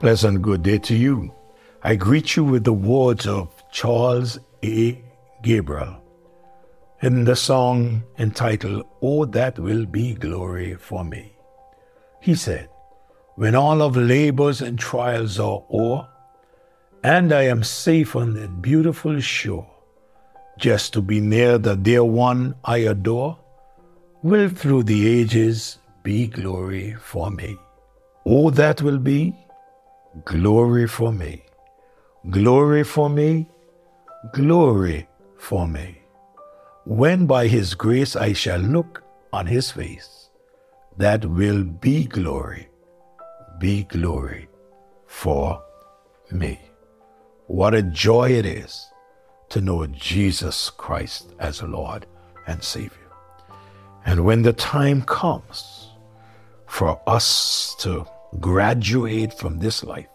Pleasant good day to you. I greet you with the words of Charles A. Gabriel in the song entitled, Oh, That Will Be Glory for Me. He said, When all of labors and trials are o'er, and I am safe on that beautiful shore, just to be near the dear one I adore, will through the ages be glory for me. Oh, that will be glory for me. Glory for me, glory for me when by his grace I shall look on his face, that will be glory, be glory for me. What a joy it is to know Jesus Christ as Lord and Savior. And when the time comes for us to graduate from this life,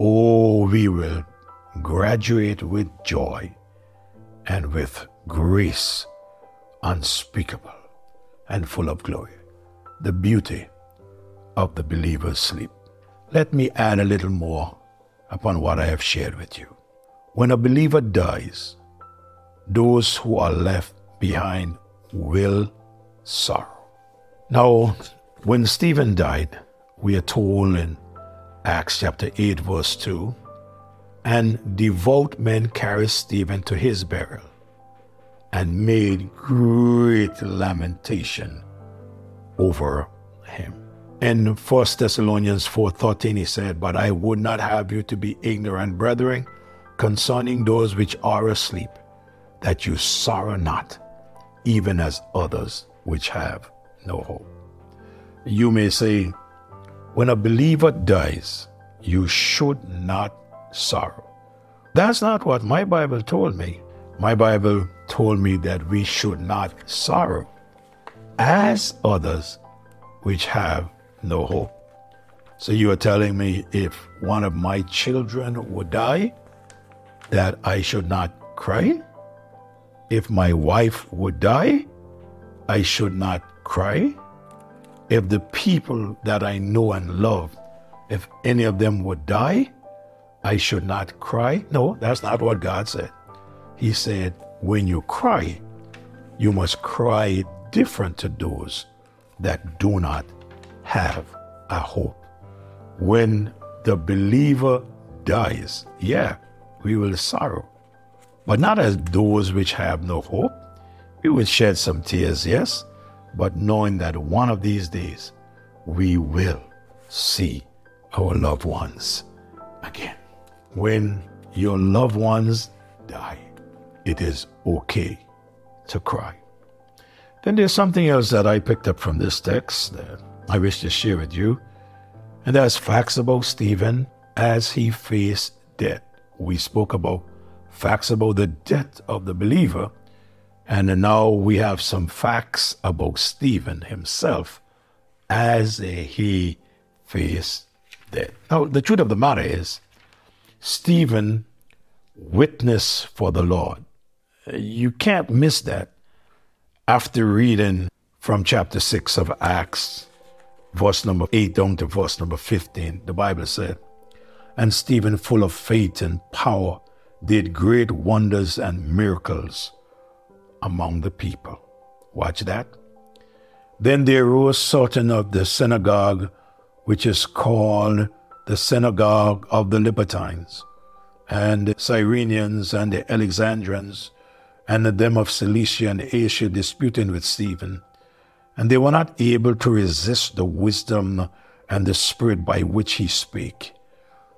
oh, we will graduate with joy and with grace unspeakable and full of glory, the beauty of the believer's sleep. Let me add a little more upon what I have shared with you. When a believer dies, those who are left behind will sorrow. Now, when Stephen died, we are told in Acts chapter 8, verse 2 and devout men carried Stephen to his burial and made great lamentation over him. In 1 Thessalonians 4:13 he said, "But I would not have you to be ignorant, brethren, concerning those which are asleep, that you sorrow not, even as others which have no hope." You may say, when a believer dies, you should not sorrow. That's not what my Bible told me. My Bible told me that we should not sorrow as others which have no hope. So you are telling me if one of my children would die, that I should not cry? If my wife would die, I should not cry? If the people that I know and love, if any of them would die, I should not cry. No, that's not what God said. He said, when you cry, you must cry different to those that do not have a hope. When the believer dies, yeah, we will sorrow, but not as those which have no hope. We will shed some tears, yes, but knowing that one of these days we will see our loved ones again when your loved ones die, it is okay to cry. Then there's something else that I picked up from this text that I wish to share with you, and that's facts about Stephen as he faced death. We spoke about facts about the death of the believer, and now we have some facts about Stephen himself as he faced death. Now, the truth of the matter is, Stephen witness for the Lord. You can't miss that after reading from chapter 6 of Acts, verse number 8 down to verse number 15. The Bible said, And Stephen, full of faith and power, did great wonders and miracles among the people. Watch that. Then there rose certain of the synagogue, which is called the synagogue of the Libertines, and the Cyrenians and the Alexandrians, and them of Cilicia and Asia disputing with Stephen. And they were not able to resist the wisdom and the spirit by which he spake.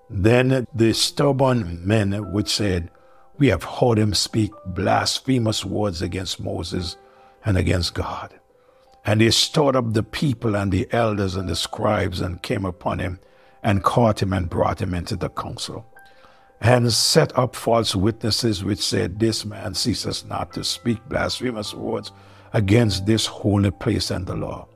Then the stubborn men which said, We have heard him speak blasphemous words against Moses and against God. And they stirred up the people and the elders and the scribes and came upon him and caught him and brought him into the council, and set up false witnesses which said, This man ceases not to speak blasphemous words against this holy place and the law.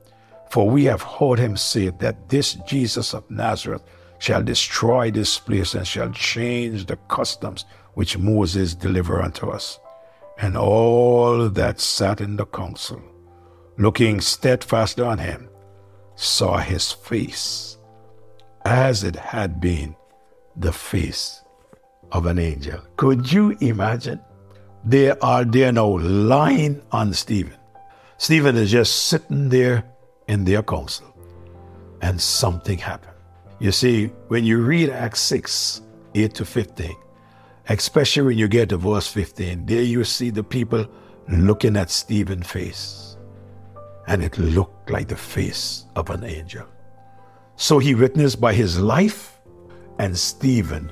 For we have heard him say that this Jesus of Nazareth shall destroy this place and shall change the customs which Moses delivered unto us. And all that sat in the council, looking steadfastly on him, saw his face as it had been the face of an angel. Could you imagine? They are there now lying on Stephen. Stephen is just sitting there in their council, and something happened. You see, when you read Acts 6 8 to 15, especially when you get to verse 15, there you see the people looking at Stephen's face, and it looked like the face of an angel. So he witnessed by his life, and Stephen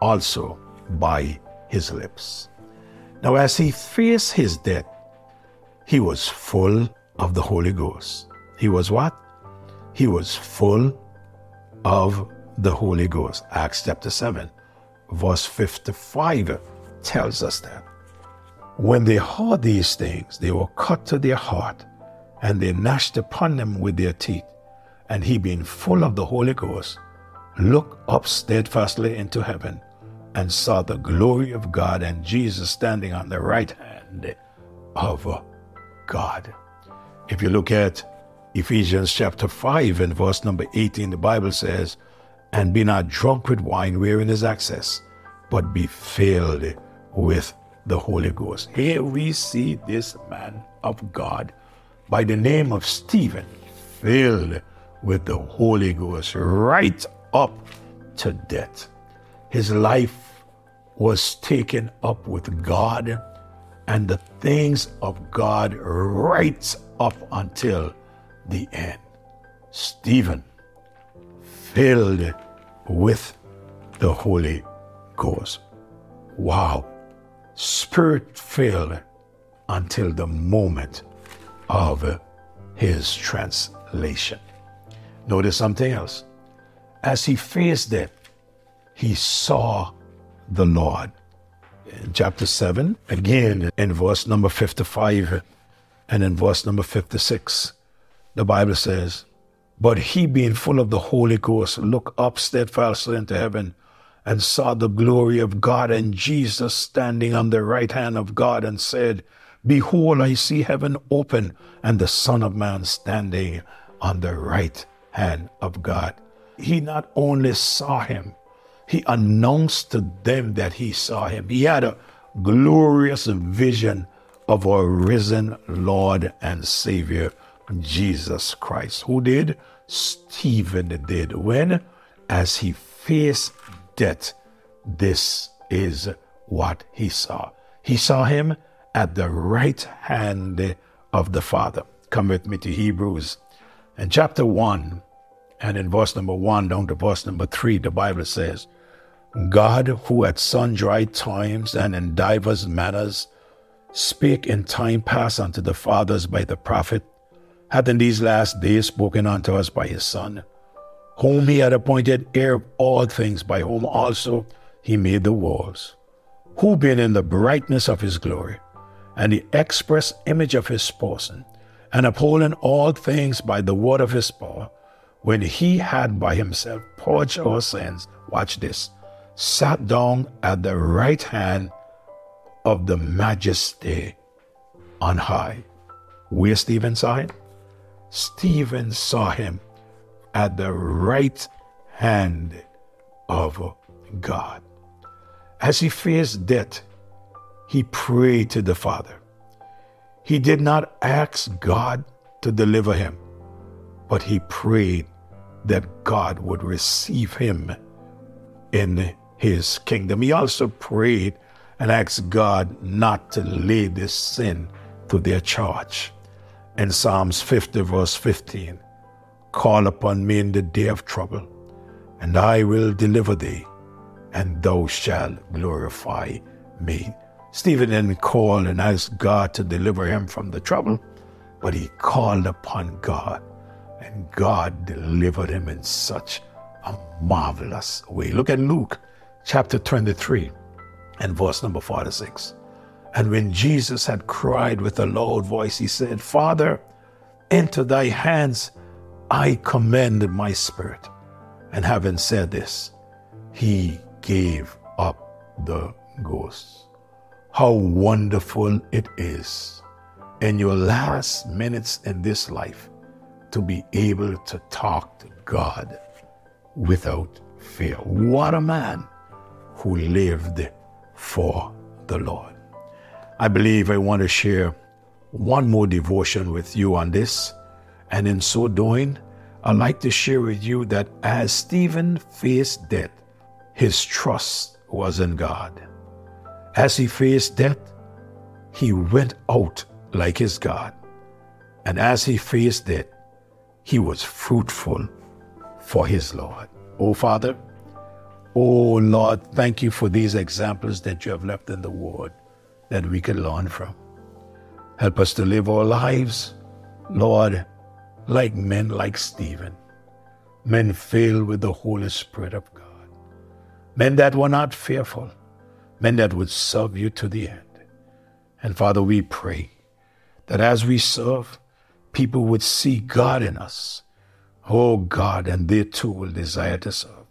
also by his lips. Now, as he faced his death, he was full of the Holy Ghost. He was what? He was full of the Holy Ghost. Acts chapter 7, verse 55 tells us that. When they heard these things, they were cut to their heart, and they gnashed upon them with their teeth. And he, being full of the Holy Ghost, looked up steadfastly into heaven and saw the glory of God and Jesus standing on the right hand of God. If you look at Ephesians chapter 5 and verse number 18, the Bible says, And be not drunk with wine wherein is excess, but be filled with the Holy Ghost. Here we see this man of God by the name of Stephen, filled with the Holy Ghost right up to death. His life was taken up with God and the things of God right up until the end. Stephen, filled with the Holy Ghost. Wow. Spirit filled until the moment of his translation. Notice something else. As he faced death, he saw the Lord. In chapter 7, again in verse number 55 and in verse number 56, the Bible says, But he, being full of the Holy Ghost, looked up steadfastly into heaven and saw the glory of God and Jesus standing on the right hand of God and said, Behold, I see heaven open and the Son of Man standing on the right hand of God. He not only saw him, he announced to them that he saw him. He had a glorious vision of our risen Lord and Savior, Jesus Christ. Who did? Stephen did. When? As he faced death, this is what he saw. He saw him at the right hand of the Father. Come with me to Hebrews. In chapter 1, and in verse number 1 down to verse number 3, the Bible says, God, who at sundry times and in divers manners spake in time past unto the fathers by the prophet, hath in these last days spoken unto us by his Son, whom he had appointed heir of all things, by whom also he made the worlds, who being in the brightness of his glory, and the express image of his person, and upholding all things by the word of his power, when he had by himself purged our sins, watch this, sat down at the right hand of the majesty on high. Where Stephen him? Stephen saw him at the right hand of God. As he faced death, he prayed to the Father. He did not ask God to deliver him, but he prayed that God would receive him in his kingdom. He also prayed and asked God not to lay this sin to their charge. In Psalms 50, verse 15, call upon me in the day of trouble, and I will deliver thee, and thou shalt glorify me. Stephen didn't call and ask God to deliver him from the trouble, but he called upon God, and God delivered him in such a marvelous way. Look at Luke chapter 23 and verse number 46. And when Jesus had cried with a loud voice, he said, Father, into thy hands I commend my spirit. And having said this, he gave up the ghost. How wonderful it is in your last minutes in this life to be able to talk to God without fear. What a man who lived for the Lord. I believe I want to share one more devotion with you on this. And in so doing, I'd like to share with you that as Stephen faced death, his trust was in God. As he faced death, he went out like his God. And as he faced death, he was fruitful for his Lord. Oh, Father, oh, Lord, thank you for these examples that you have left in the Word that we can learn from. Help us to live our lives, Lord, like men like Stephen, men filled with the Holy Spirit of God, men that were not fearful, men that would serve you to the end. And Father, we pray that as we serve, people would see God in us. Oh God, and they too will desire to serve.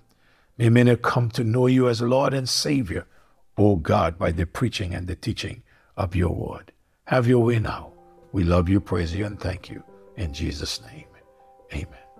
May many come to know you as Lord and Savior, oh God, by the preaching and the teaching of your word. Have your way now. We love you, praise you, and thank you. In Jesus' name, amen.